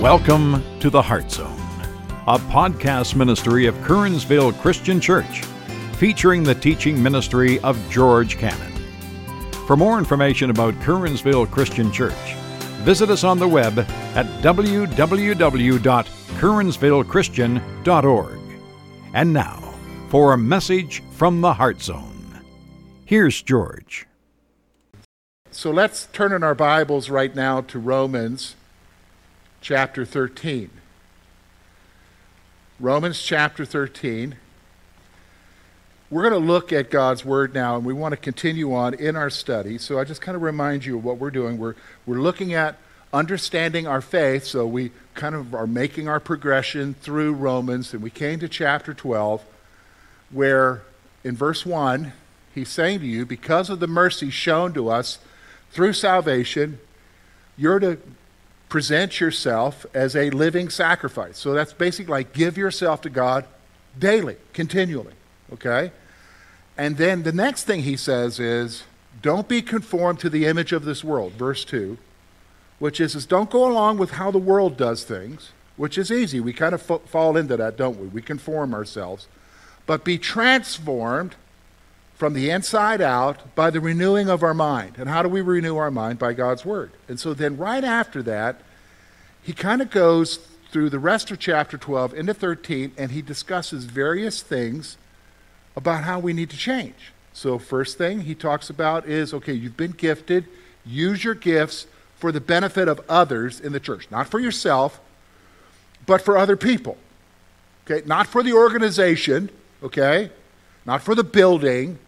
Welcome to the Heart Zone, a podcast ministry of Kernsville Christian Church, featuring the teaching ministry of George Cannon. For more information about Kernsville Christian Church, visit us on the web at www.kernsvillechristian.org. And now, for a message from the Heart Zone. Here's George. So let's turn in our Bibles right now to Romans chapter 13. Romans chapter 13. We're going to look at God's Word now, and we want to continue on in our study. So I just kind of remind you of what we're doing. We're, we're looking at understanding our faith, so we kind of are making our progression through Romans, and we came to chapter 12, where in verse 1, he's saying to you, because of the mercy shown to us through salvation, you're to present yourself as a living sacrifice. So that's basically like give yourself to God daily, continually. Okay? And then the next thing he says is don't be conformed to the image of this world, verse 2, which is, is don't go along with how the world does things, which is easy. We kind of fall into that, don't we? We conform ourselves. But be transformed from the inside out by the renewing of our mind. And how do we renew our mind? By God's Word. And so then, right after that, he kind of goes through the rest of chapter 12 into 13, and he discusses various things about how we need to change. So, first thing he talks about is okay, you've been gifted, use your gifts for the benefit of others in the church, not for yourself, but for other people. Okay, not for the organization, okay, not for the building,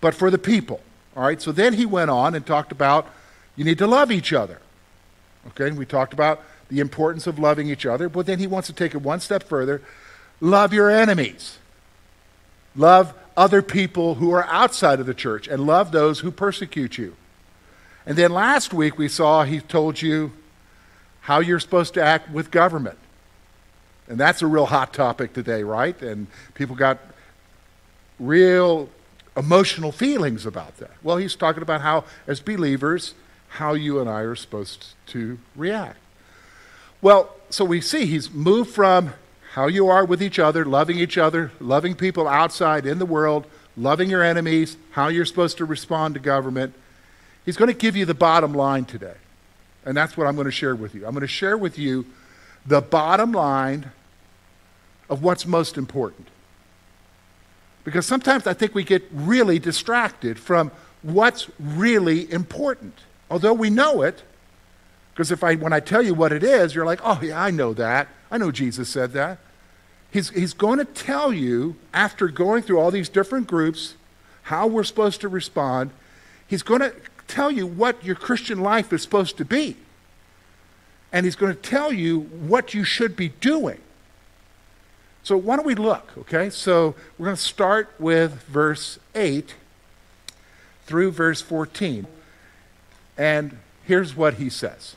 but for the people. All right, so then he went on and talked about you need to love each other. Okay, we talked about the importance of loving each other, but then he wants to take it one step further love your enemies, love other people who are outside of the church, and love those who persecute you. And then last week we saw he told you how you're supposed to act with government. And that's a real hot topic today, right? And people got real emotional feelings about that. Well, he's talking about how, as believers, how you and I are supposed to react. Well, so we see he's moved from how you are with each other, loving each other, loving people outside in the world, loving your enemies, how you're supposed to respond to government. He's going to give you the bottom line today. And that's what I'm going to share with you. I'm going to share with you the bottom line of what's most important. Because sometimes I think we get really distracted from what's really important. Although we know it, because if I, when I tell you what it is, you're like, oh, yeah, I know that. I know Jesus said that. He's, he's going to tell you, after going through all these different groups, how we're supposed to respond. He's going to tell you what your Christian life is supposed to be. And he's going to tell you what you should be doing. So why don't we look, okay? So we're going to start with verse 8 through verse 14. And here's what he says.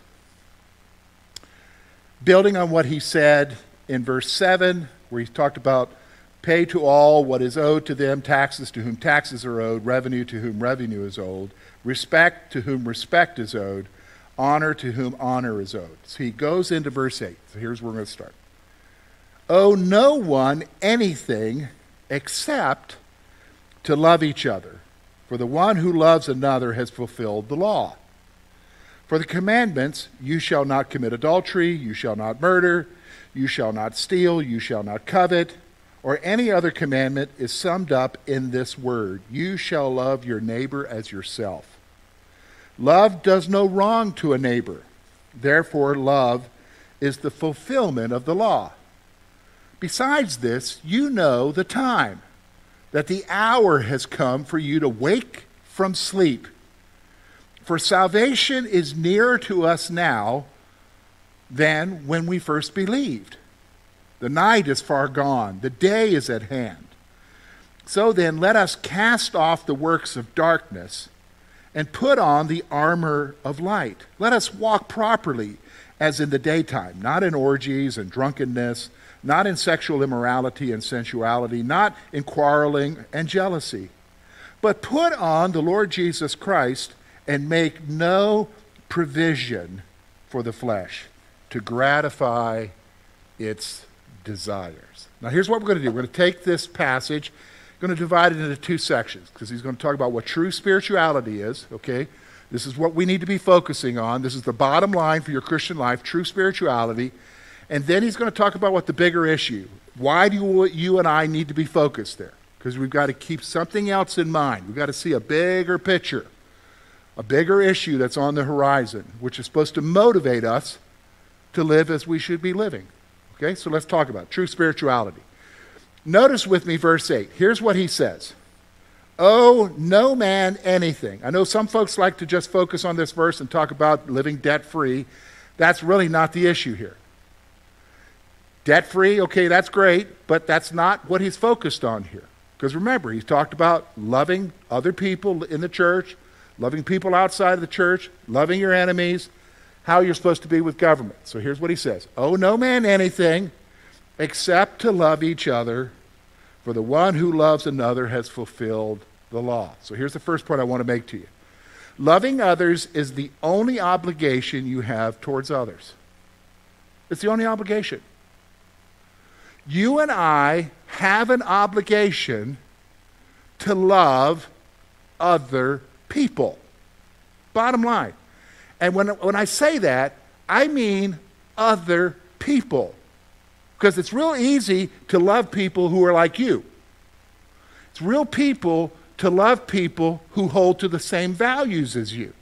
Building on what he said in verse 7, where he talked about pay to all what is owed to them, taxes to whom taxes are owed, revenue to whom revenue is owed, respect to whom respect is owed, honor to whom honor is owed. So he goes into verse 8. So here's where we're going to start owe no one anything except to love each other. For the one who loves another has fulfilled the law. For the commandments, you shall not commit adultery, you shall not murder, you shall not steal, you shall not covet, or any other commandment is summed up in this word you shall love your neighbor as yourself. Love does no wrong to a neighbor. Therefore, love is the fulfillment of the law. Besides this, you know the time, that the hour has come for you to wake from sleep. For salvation is nearer to us now than when we first believed. The night is far gone, the day is at hand. So then, let us cast off the works of darkness and put on the armor of light. Let us walk properly as in the daytime, not in orgies and drunkenness not in sexual immorality and sensuality, not in quarreling and jealousy, but put on the Lord Jesus Christ and make no provision for the flesh to gratify its desires. Now, here's what we're going to do we're going to take this passage, going to divide it into two sections because he's going to talk about what true spirituality is, okay? This is what we need to be focusing on. This is the bottom line for your Christian life, true spirituality. And then he's going to talk about what the bigger issue. Why do you and I need to be focused there? Because we've got to keep something else in mind. We've got to see a bigger picture, a bigger issue that's on the horizon, which is supposed to motivate us to live as we should be living. Okay, so let's talk about it. true spirituality. Notice with me verse 8. Here's what he says Owe no man anything. I know some folks like to just focus on this verse and talk about living debt free. That's really not the issue here. Debt free, okay, that's great, but that's not what he's focused on here. Because remember, he's talked about loving other people in the church, loving people outside of the church, loving your enemies, how you're supposed to be with government. So here's what he says Owe no man anything except to love each other, for the one who loves another has fulfilled the law. So here's the first point I want to make to you loving others is the only obligation you have towards others. It's the only obligation. You and I have an obligation to love other people. Bottom line. And when, when I say that, I mean other people. Because it's real easy to love people who are like you. It's real people to love people who hold to the same values as you.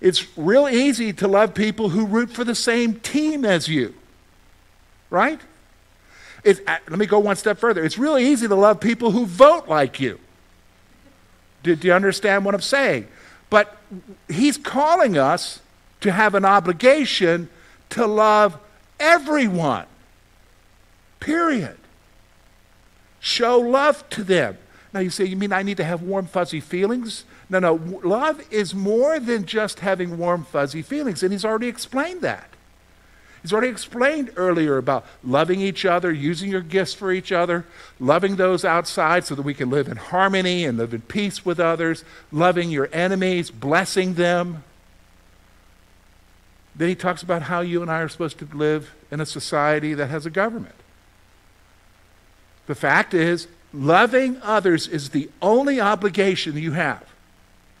It's real easy to love people who root for the same team as you. Right? It's, uh, let me go one step further. It's really easy to love people who vote like you. Do, do you understand what I'm saying? But he's calling us to have an obligation to love everyone. Period. Show love to them. Now you say, you mean I need to have warm, fuzzy feelings? No, no. Love is more than just having warm, fuzzy feelings. And he's already explained that. He's already explained earlier about loving each other, using your gifts for each other, loving those outside so that we can live in harmony and live in peace with others, loving your enemies, blessing them. Then he talks about how you and I are supposed to live in a society that has a government. The fact is, loving others is the only obligation you have.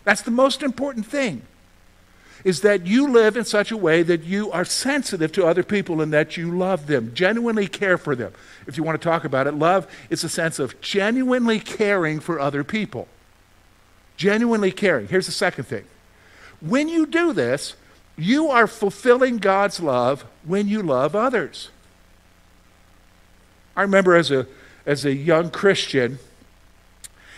That's the most important thing is that you live in such a way that you are sensitive to other people and that you love them, genuinely care for them. If you want to talk about it, love is a sense of genuinely caring for other people. Genuinely caring. Here's the second thing. When you do this, you are fulfilling God's love when you love others. I remember as a, as a young Christian,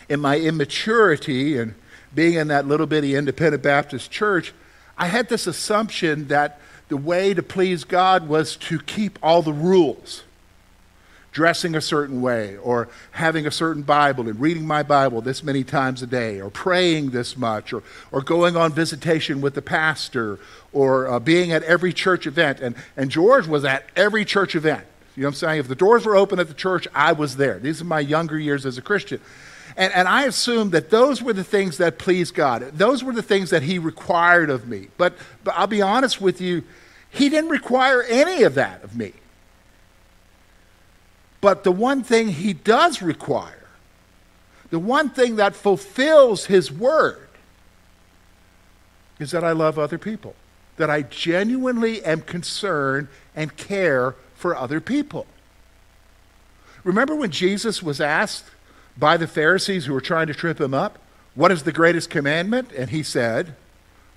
in my immaturity and being in that little bitty independent Baptist church, I had this assumption that the way to please God was to keep all the rules. Dressing a certain way, or having a certain Bible and reading my Bible this many times a day, or praying this much, or, or going on visitation with the pastor, or uh, being at every church event. And, and George was at every church event. You know what I'm saying? If the doors were open at the church, I was there. These are my younger years as a Christian. And, and I assumed that those were the things that pleased God. Those were the things that He required of me. But, but I'll be honest with you, He didn't require any of that of me. But the one thing He does require, the one thing that fulfills His word, is that I love other people, that I genuinely am concerned and care for other people. Remember when Jesus was asked by the Pharisees who were trying to trip him up, What is the greatest commandment? And he said,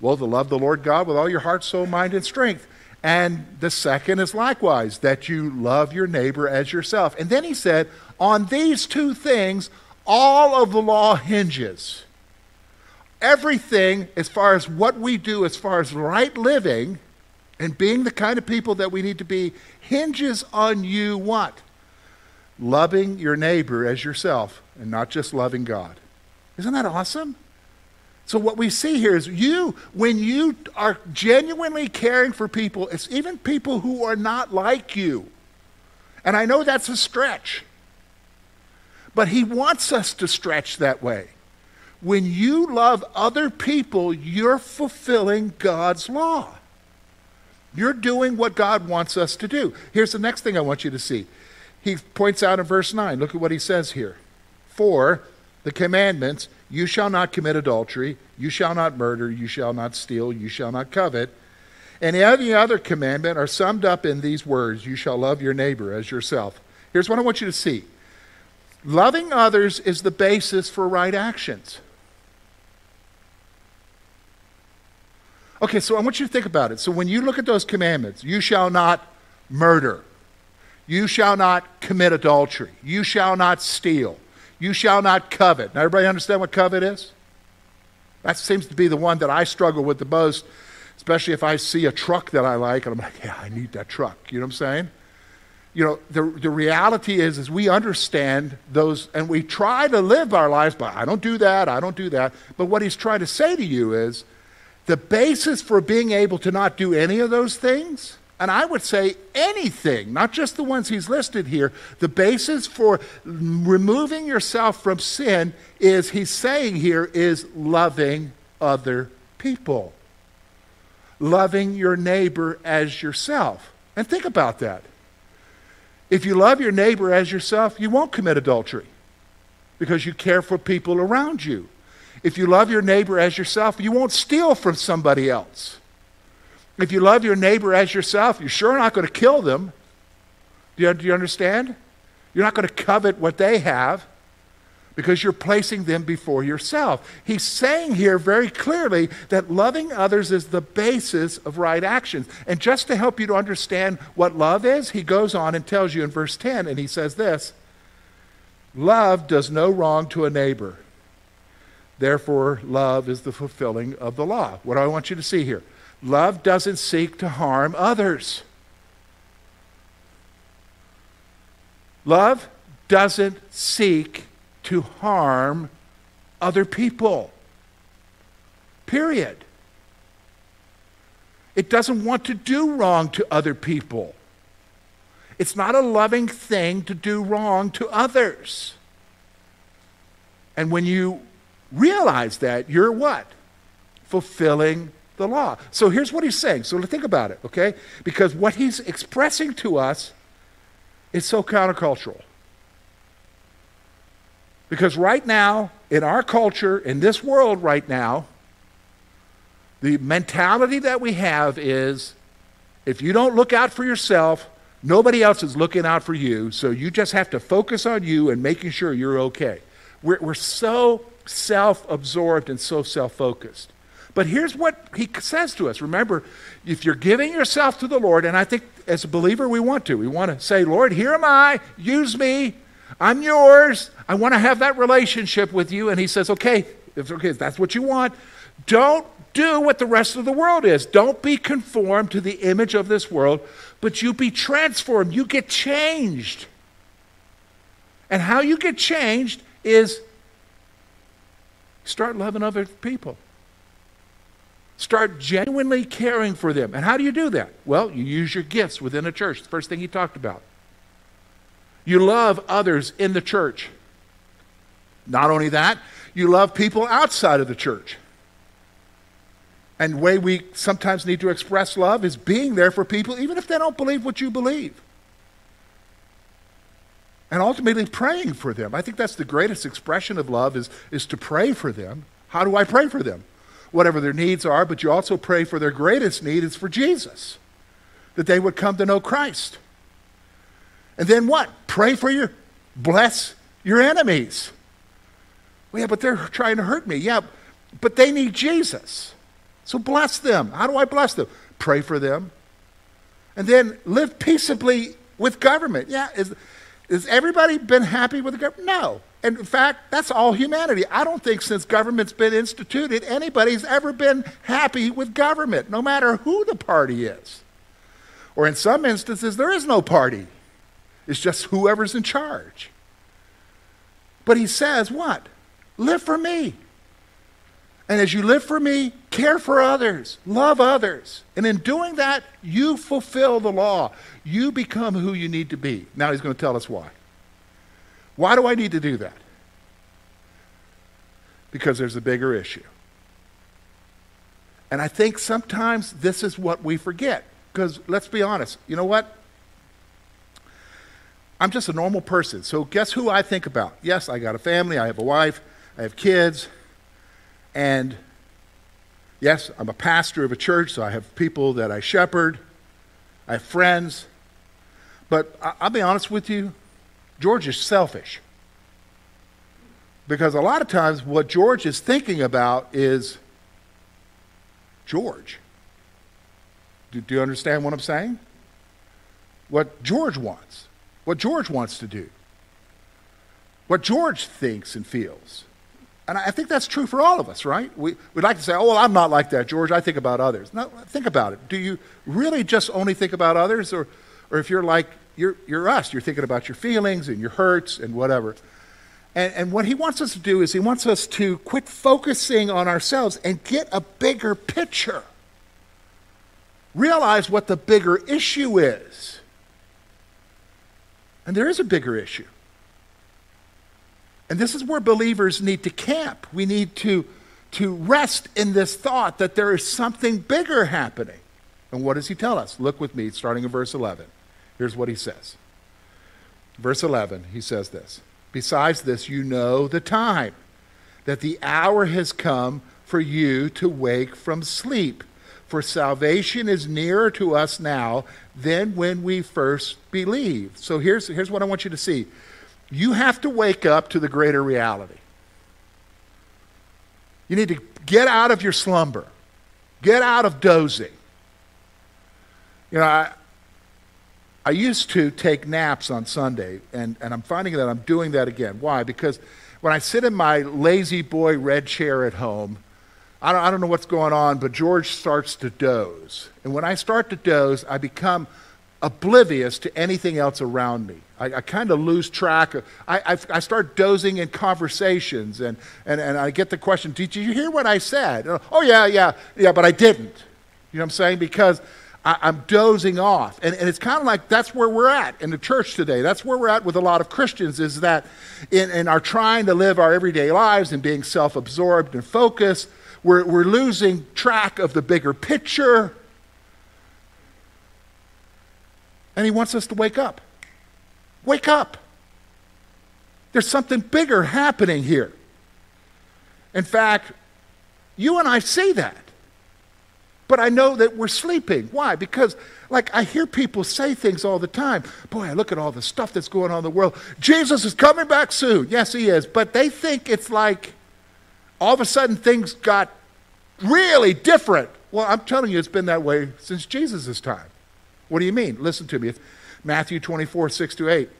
Well, to love the Lord God with all your heart, soul, mind, and strength. And the second is likewise, that you love your neighbor as yourself. And then he said, On these two things, all of the law hinges. Everything, as far as what we do, as far as right living and being the kind of people that we need to be, hinges on you what? Loving your neighbor as yourself and not just loving God. Isn't that awesome? So, what we see here is you, when you are genuinely caring for people, it's even people who are not like you. And I know that's a stretch, but He wants us to stretch that way. When you love other people, you're fulfilling God's law. You're doing what God wants us to do. Here's the next thing I want you to see. He points out in verse 9, look at what he says here. For the commandments, you shall not commit adultery, you shall not murder, you shall not steal, you shall not covet. And any other commandment are summed up in these words you shall love your neighbor as yourself. Here's what I want you to see loving others is the basis for right actions. Okay, so I want you to think about it. So when you look at those commandments, you shall not murder, you shall not commit adultery, you shall not steal, you shall not covet. Now, everybody understand what covet is? That seems to be the one that I struggle with the most, especially if I see a truck that I like and I'm like, yeah, I need that truck. You know what I'm saying? You know, the, the reality is, is we understand those and we try to live our lives, but I don't do that, I don't do that. But what he's trying to say to you is, the basis for being able to not do any of those things, and I would say anything, not just the ones he's listed here, the basis for removing yourself from sin is, he's saying here, is loving other people. Loving your neighbor as yourself. And think about that. If you love your neighbor as yourself, you won't commit adultery because you care for people around you. If you love your neighbor as yourself, you won't steal from somebody else. If you love your neighbor as yourself, you're sure not going to kill them. Do you, do you understand? You're not going to covet what they have because you're placing them before yourself. He's saying here very clearly that loving others is the basis of right actions. And just to help you to understand what love is, he goes on and tells you in verse 10, and he says this Love does no wrong to a neighbor. Therefore, love is the fulfilling of the law. What do I want you to see here? Love doesn't seek to harm others. Love doesn't seek to harm other people. Period. It doesn't want to do wrong to other people. It's not a loving thing to do wrong to others. And when you realize that, you're what? Fulfilling the law. So here's what he's saying. So think about it, okay? Because what he's expressing to us is so countercultural. Because right now, in our culture, in this world right now, the mentality that we have is if you don't look out for yourself, nobody else is looking out for you, so you just have to focus on you and making sure you're okay. We're, we're so self absorbed and so self focused. But here's what he says to us. Remember, if you're giving yourself to the Lord, and I think as a believer we want to, we want to say, Lord, here am I, use me, I'm yours, I want to have that relationship with you. And he says, okay, if okay, if that's what you want, don't do what the rest of the world is. Don't be conformed to the image of this world, but you be transformed. You get changed. And how you get changed is Start loving other people. Start genuinely caring for them. And how do you do that? Well, you use your gifts within a church. The first thing he talked about. You love others in the church. Not only that, you love people outside of the church. And way we sometimes need to express love is being there for people, even if they don't believe what you believe and ultimately praying for them. I think that's the greatest expression of love is, is to pray for them. How do I pray for them? Whatever their needs are, but you also pray for their greatest need is for Jesus, that they would come to know Christ. And then what? Pray for your, bless your enemies. Well, yeah, but they're trying to hurt me. Yeah, but they need Jesus. So bless them. How do I bless them? Pray for them. And then live peaceably with government. Yeah, is, has everybody been happy with the government? No. And in fact, that's all humanity. I don't think since government's been instituted, anybody's ever been happy with government, no matter who the party is. Or in some instances, there is no party, it's just whoever's in charge. But he says, what? Live for me. And as you live for me, care for others, love others. And in doing that, you fulfill the law. You become who you need to be. Now he's going to tell us why. Why do I need to do that? Because there's a bigger issue. And I think sometimes this is what we forget. Because let's be honest, you know what? I'm just a normal person. So guess who I think about? Yes, I got a family, I have a wife, I have kids, and yes, I'm a pastor of a church, so I have people that I shepherd, I have friends. But I'll be honest with you, George is selfish. Because a lot of times what George is thinking about is George. Do, do, you understand what I'm saying? What George wants, what George wants to do, what George thinks and feels. And I think that's true for all of us, right? We, we'd like to say, oh, well, I'm not like that, George. I think about others. No, think about it. Do you really just only think about others? Or, or if you're like, you're, you're us, you're thinking about your feelings and your hurts and whatever. And, and what he wants us to do is he wants us to quit focusing on ourselves and get a bigger picture. Realize what the bigger issue is. And there is a bigger issue. And this is where believers need to camp. We need to, to rest in this thought that there is something bigger happening. And what does he tell us? Look with me, starting in verse 11. Here's what he says. Verse 11, he says this Besides this, you know the time, that the hour has come for you to wake from sleep. For salvation is nearer to us now than when we first believed. So here's, here's what I want you to see you have to wake up to the greater reality. You need to get out of your slumber, get out of dozing. You know, I, I used to take naps on Sunday, and, and I'm finding that I'm doing that again. Why? Because when I sit in my La-Z-Boy red chair at home, I don't, I don't know what's going on, but George starts to doze. And when I start to doze, I become oblivious to anything else around me. I, I kind of lose track. Of, I, I, I, start dozing in conversations, and, and, and I get the question, Did you hear what I said? Oh, yeah, yeah, yeah, but I didn't. You know what I'm saying? Because I, am dozing off. And, and it's kind of like that's where we're at in the church today. That's where we're at with a lot of Christians, is that in, in our trying to live our everyday lives and being self absorbed and focused, we're, we're losing track of the bigger picture. And he wants us to wake up. Wake up. There's something bigger happening here. In fact, you and I see that. But I know that we're sleeping. Why? Because, like, I hear people say things all the time. Boy, I look at all the stuff that's going on in the world. Jesus is coming back soon. Yes, he is. But they think it's like all of a sudden things got really different. Well, I'm telling you, it's been that way since Jesus' time. What do you mean? Listen to me. Matthew 24, 6 to 8.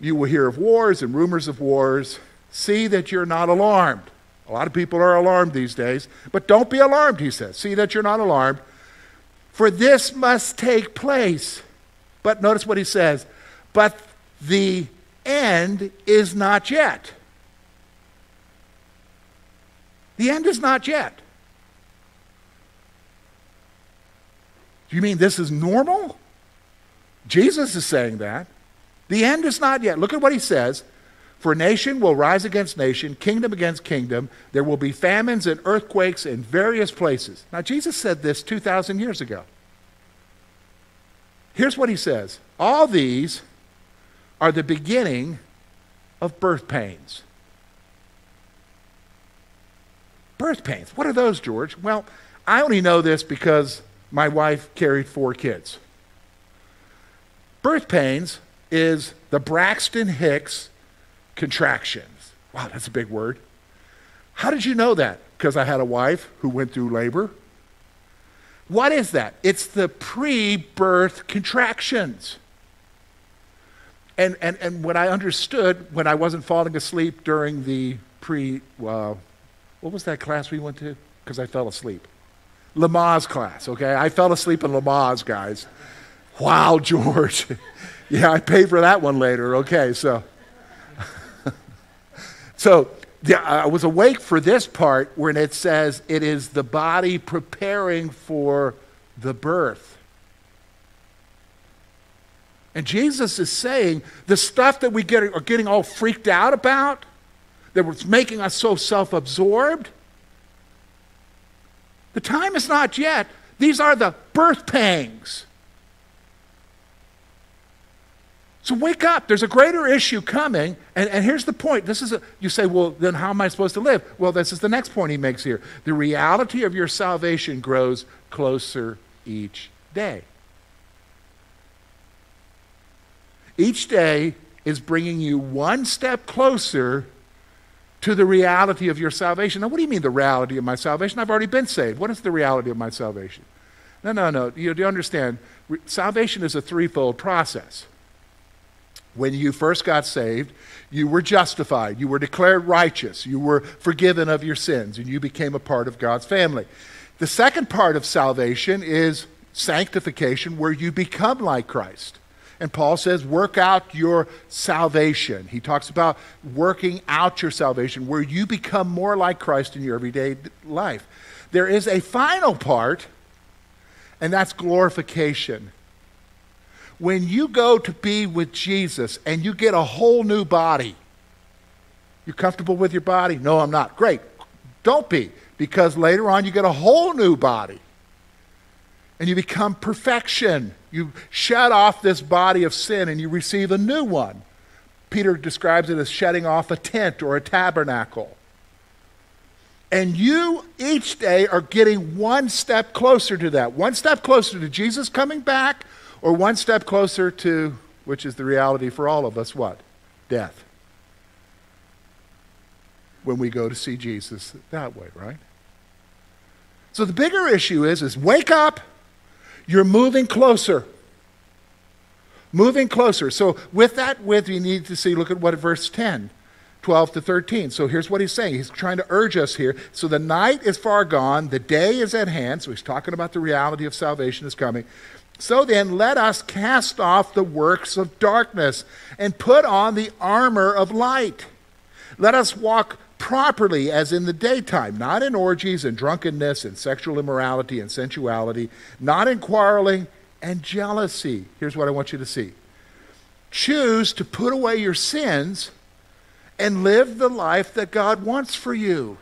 You will hear of wars and rumors of wars. See that you're not alarmed. A lot of people are alarmed these days, but don't be alarmed, he says. See that you're not alarmed. For this must take place. But notice what he says. But the end is not yet. The end is not yet. Do you mean this is normal? Jesus is saying that. The end is not yet. Look at what he says. For nation will rise against nation, kingdom against kingdom. There will be famines and earthquakes in various places. Now, Jesus said this 2,000 years ago. Here's what he says All these are the beginning of birth pains. Birth pains. What are those, George? Well, I only know this because my wife carried four kids. Birth pains is the Braxton Hicks contractions. Wow, that's a big word. How did you know that? Because I had a wife who went through labor. What is that? It's the pre birth contractions. And, and, and what I understood when I wasn't falling asleep during the pre, uh, what was that class we went to? Because I fell asleep. Lamaze class, okay? I fell asleep in Lamaze, guys. Wow, George. yeah, I paid for that one later, okay, so. So yeah, I was awake for this part when it says it is the body preparing for the birth. And Jesus is saying the stuff that we get, are getting all freaked out about, that was making us so self absorbed, the time is not yet. These are the birth pangs. So wake up. There's a greater issue coming. And, and here's the point. This is a, you say, well, then how am I supposed to live? Well, this is the next point he makes here. The reality of your salvation grows closer each day. Each day is bringing you one step closer to the reality of your salvation. Now, what do you mean the reality of my salvation? I've already been saved. What is the reality of my salvation? No, no, no. You, do you understand? Re- salvation is a threefold process. When you first got saved, you were justified, you were declared righteous, you were forgiven of your sins, and you became a part of God's family. The second part of salvation is sanctification, where you become like Christ. And Paul says, work out your salvation. He talks about working out your salvation, where you become more like Christ in your everyday life. There is a final part, and that's glorification. When you go to be with Jesus and you get a whole new body, you comfortable with your body? No, I'm not. Great. Don't be, because later on you get a whole new body and you become perfection. You shed off this body of sin and you receive a new one. Peter describes it as shedding off a tent or a tabernacle. And you each day are getting one step closer to that, one step closer to Jesus coming back, or one step closer to, which is the reality for all of us, what? Death. When we go to see Jesus that way, right? So the bigger issue is, is wake up you're moving closer. Moving closer. So, with that with, you need to see, look at what verse 10, 12 to 13. So, here's what he's saying. He's trying to urge us here. So, the night is far gone, the day is at hand. So, he's talking about the reality of salvation is coming. So then, let us cast off the works of darkness and put on the armor of light. Let us walk properly as in the daytime, not in orgies and drunkenness and sexual immorality and sensuality, not in quarreling and jealousy. Here's what I want you to see choose to put away your sins and live the life that God wants for you.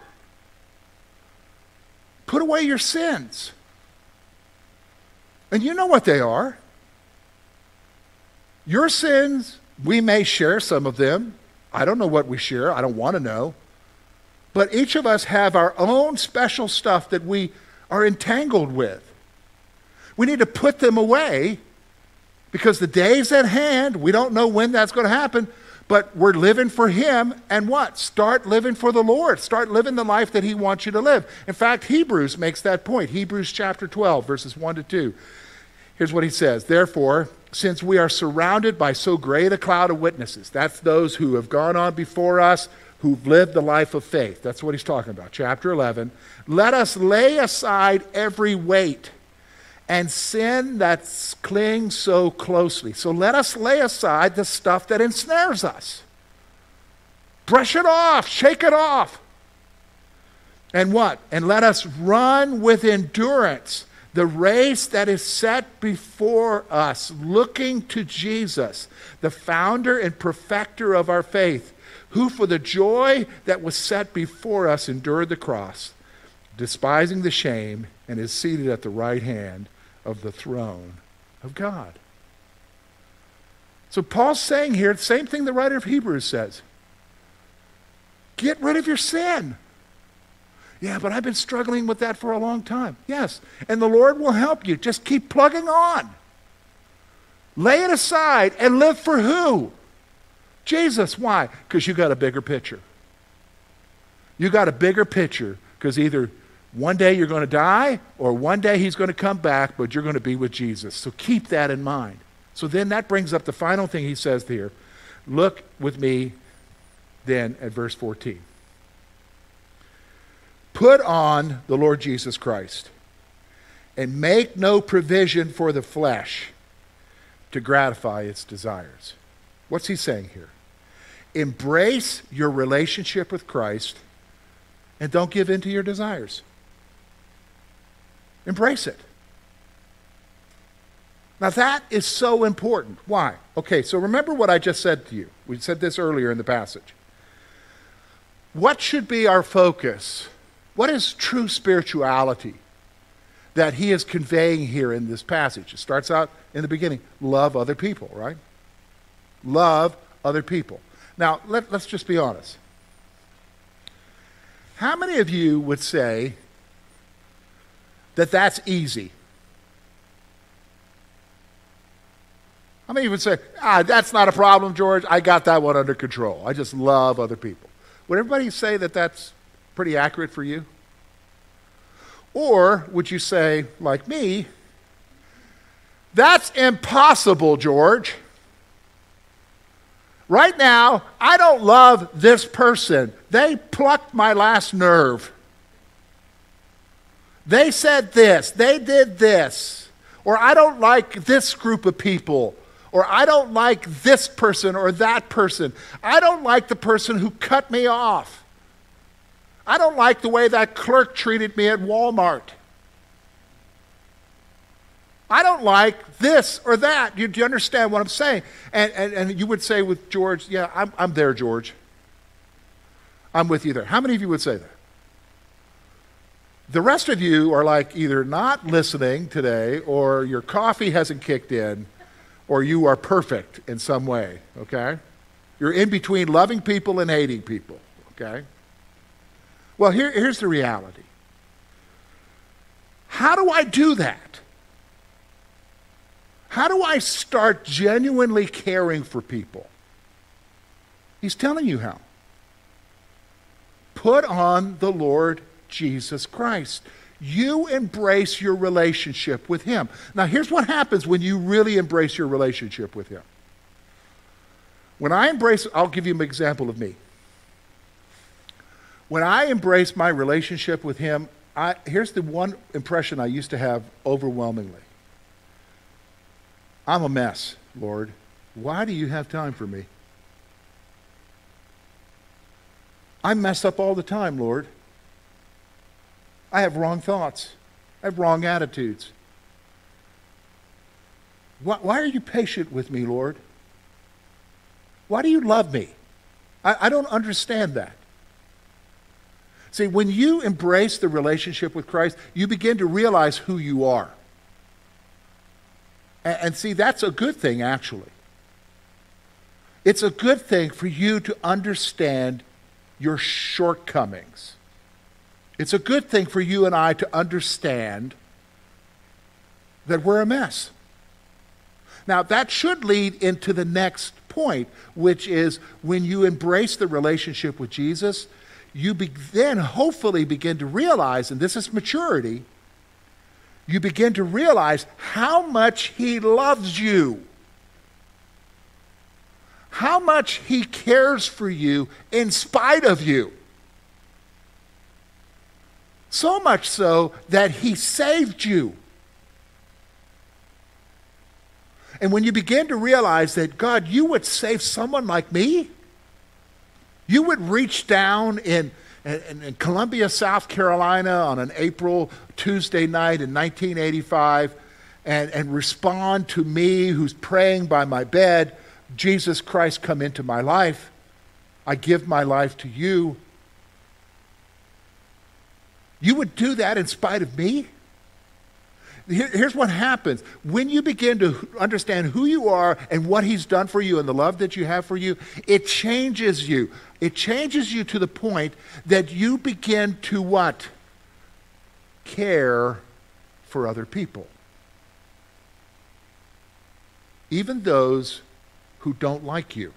Put away your sins. And you know what they are. Your sins, we may share some of them. I don't know what we share. I don't want to know. But each of us have our own special stuff that we are entangled with. We need to put them away because the day's at hand. We don't know when that's going to happen, but we're living for Him. And what? Start living for the Lord. Start living the life that He wants you to live. In fact, Hebrews makes that point. Hebrews chapter 12, verses 1 to 2. Here's what he says Therefore, since we are surrounded by so great a cloud of witnesses, that's those who have gone on before us, who've lived the life of faith. That's what he's talking about. Chapter 11. Let us lay aside every weight and sin that clings so closely. So let us lay aside the stuff that ensnares us. Brush it off, shake it off. And what? And let us run with endurance the race that is set before us, looking to Jesus, the founder and perfecter of our faith who for the joy that was set before us endured the cross, despising the shame, and is seated at the right hand of the throne of God. So Paul's saying here the same thing the writer of Hebrews says. Get rid of your sin. Yeah, but I've been struggling with that for a long time. Yes, and the Lord will help you. Just keep plugging on. Lay it aside and live for who? Jesus, why? Because you got a bigger picture. You got a bigger picture because either one day you're going to die or one day he's going to come back, but you're going to be with Jesus. So keep that in mind. So then that brings up the final thing he says here. Look with me then at verse 14. Put on the Lord Jesus Christ and make no provision for the flesh to gratify its desires. What's he saying here? Embrace your relationship with Christ and don't give in to your desires. Embrace it. Now, that is so important. Why? Okay, so remember what I just said to you. We said this earlier in the passage. What should be our focus? What is true spirituality that he is conveying here in this passage? It starts out in the beginning love other people, right? Love other people. Now, let, let's just be honest. How many of you would say that that's easy? How many would say, ah, that's not a problem, George? I got that one under control. I just love other people. Would everybody say that that's pretty accurate for you? Or would you say, like me, that's impossible, George? Right now, I don't love this person. They plucked my last nerve. They said this, they did this. Or I don't like this group of people. Or I don't like this person or that person. I don't like the person who cut me off. I don't like the way that clerk treated me at Walmart. I don't like this or that. You, do you understand what I'm saying? And, and, and you would say with George, yeah, I'm, I'm there, George. I'm with you there. How many of you would say that? The rest of you are like either not listening today or your coffee hasn't kicked in or you are perfect in some way, okay? You're in between loving people and hating people, okay? Well, here, here's the reality. How do I do that? How do I start genuinely caring for people? He's telling you how. Put on the Lord Jesus Christ. You embrace your relationship with Him. Now, here's what happens when you really embrace your relationship with Him. When I embrace, I'll give you an example of me. When I embrace my relationship with Him, I, here's the one impression I used to have overwhelmingly I'm a mess, Lord. Why do you have time for me? I mess up all the time, Lord. I have wrong thoughts. I have wrong attitudes. Why, why are you patient with me, Lord? Why do you love me? I, I don't understand that. See, when you embrace the relationship with Christ, you begin to realize who you are. And, and see, that's a good thing, actually. It's a good thing for you to understand your shortcomings. It's a good thing for you and I to understand that we're a mess. Now, that should lead into the next point, which is when you embrace the relationship with Jesus, you be- then hopefully begin to realize, and this is maturity, you begin to realize how much He loves you, how much He cares for you in spite of you. So much so that He saved you. And when you begin to realize that, God, you would save someone like me, you would reach down in in, in Columbia, South Carolina on an April Tuesday night in 1985 and, and respond to me who's praying by my bed, Jesus Christ, come into my life. I give my life to you. You would do that in spite of me? here's what happens when you begin to understand who you are and what he's done for you and the love that you have for you it changes you it changes you to the point that you begin to what care for other people even those who don't like you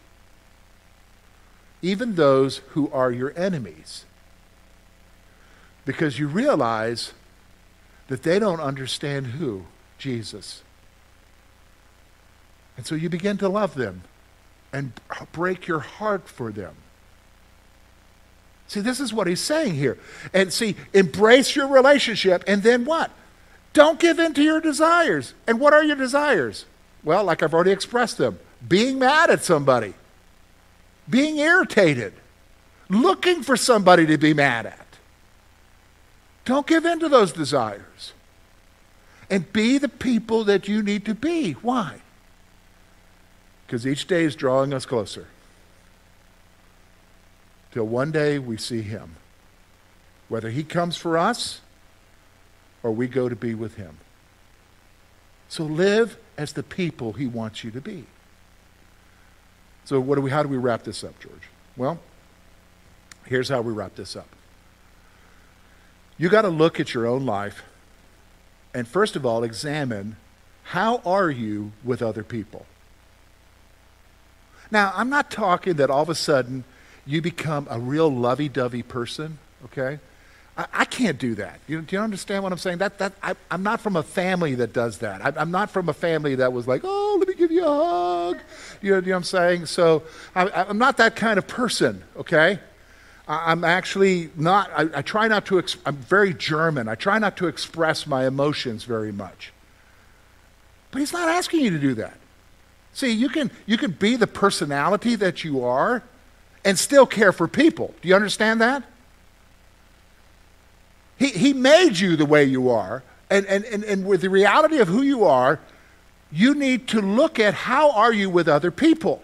even those who are your enemies because you realize that they don't understand who? Jesus. And so you begin to love them and break your heart for them. See, this is what he's saying here. And see, embrace your relationship, and then what? Don't give in to your desires. And what are your desires? Well, like I've already expressed them being mad at somebody, being irritated, looking for somebody to be mad at. Don't give in to those desires. And be the people that you need to be. Why? Because each day is drawing us closer. Till one day we see him. Whether he comes for us or we go to be with him. So live as the people he wants you to be. So, what do we, how do we wrap this up, George? Well, here's how we wrap this up. You got to look at your own life and, first of all, examine how are you with other people? Now, I'm not talking that all of a sudden you become a real lovey dovey person, okay? I, I, can't do that. You, do you understand what I'm saying? That, that, I, am not from a family that does that. I, am not from a family that was like, oh, let me give you a hug. You know, you know what I'm saying? So I, am not that kind of person, okay? I, am actually not, I, I try not to, I'm very German. I try not to express my emotions very much. But he's not asking you to do that. See, you can, you can be the personality that you are and still care for people. Do you understand that? He, he made you the way you are. And, and, and, and with the reality of who you are, you need to look at how are you with other people.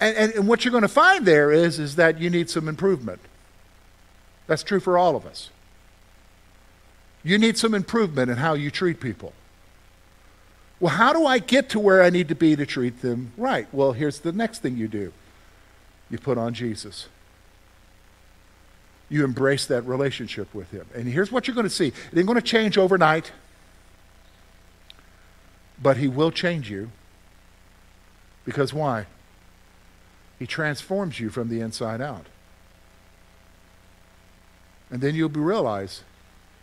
And, and, and what you're going to find there is, is that you need some improvement. That's true for all of us. You need some improvement in how you treat people. Well, how do I get to where I need to be to treat them right? Well, here's the next thing you do you put on Jesus you embrace that relationship with Him. And here's what you're going to see it ain't going to change overnight, but He will change you. Because why? He transforms you from the inside out. And then you'll be realize,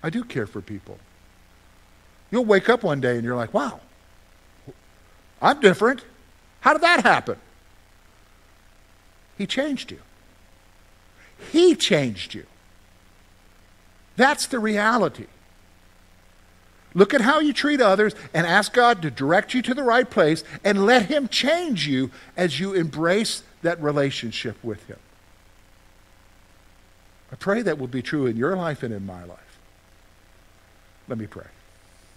I do care for people. You'll wake up one day and you're like, wow, I'm different. How did that happen? He changed you. He changed you. That's the reality. Look at how you treat others and ask God to direct you to the right place and let Him change you as you embrace that relationship with Him. I pray that will be true in your life and in my life. Let me pray.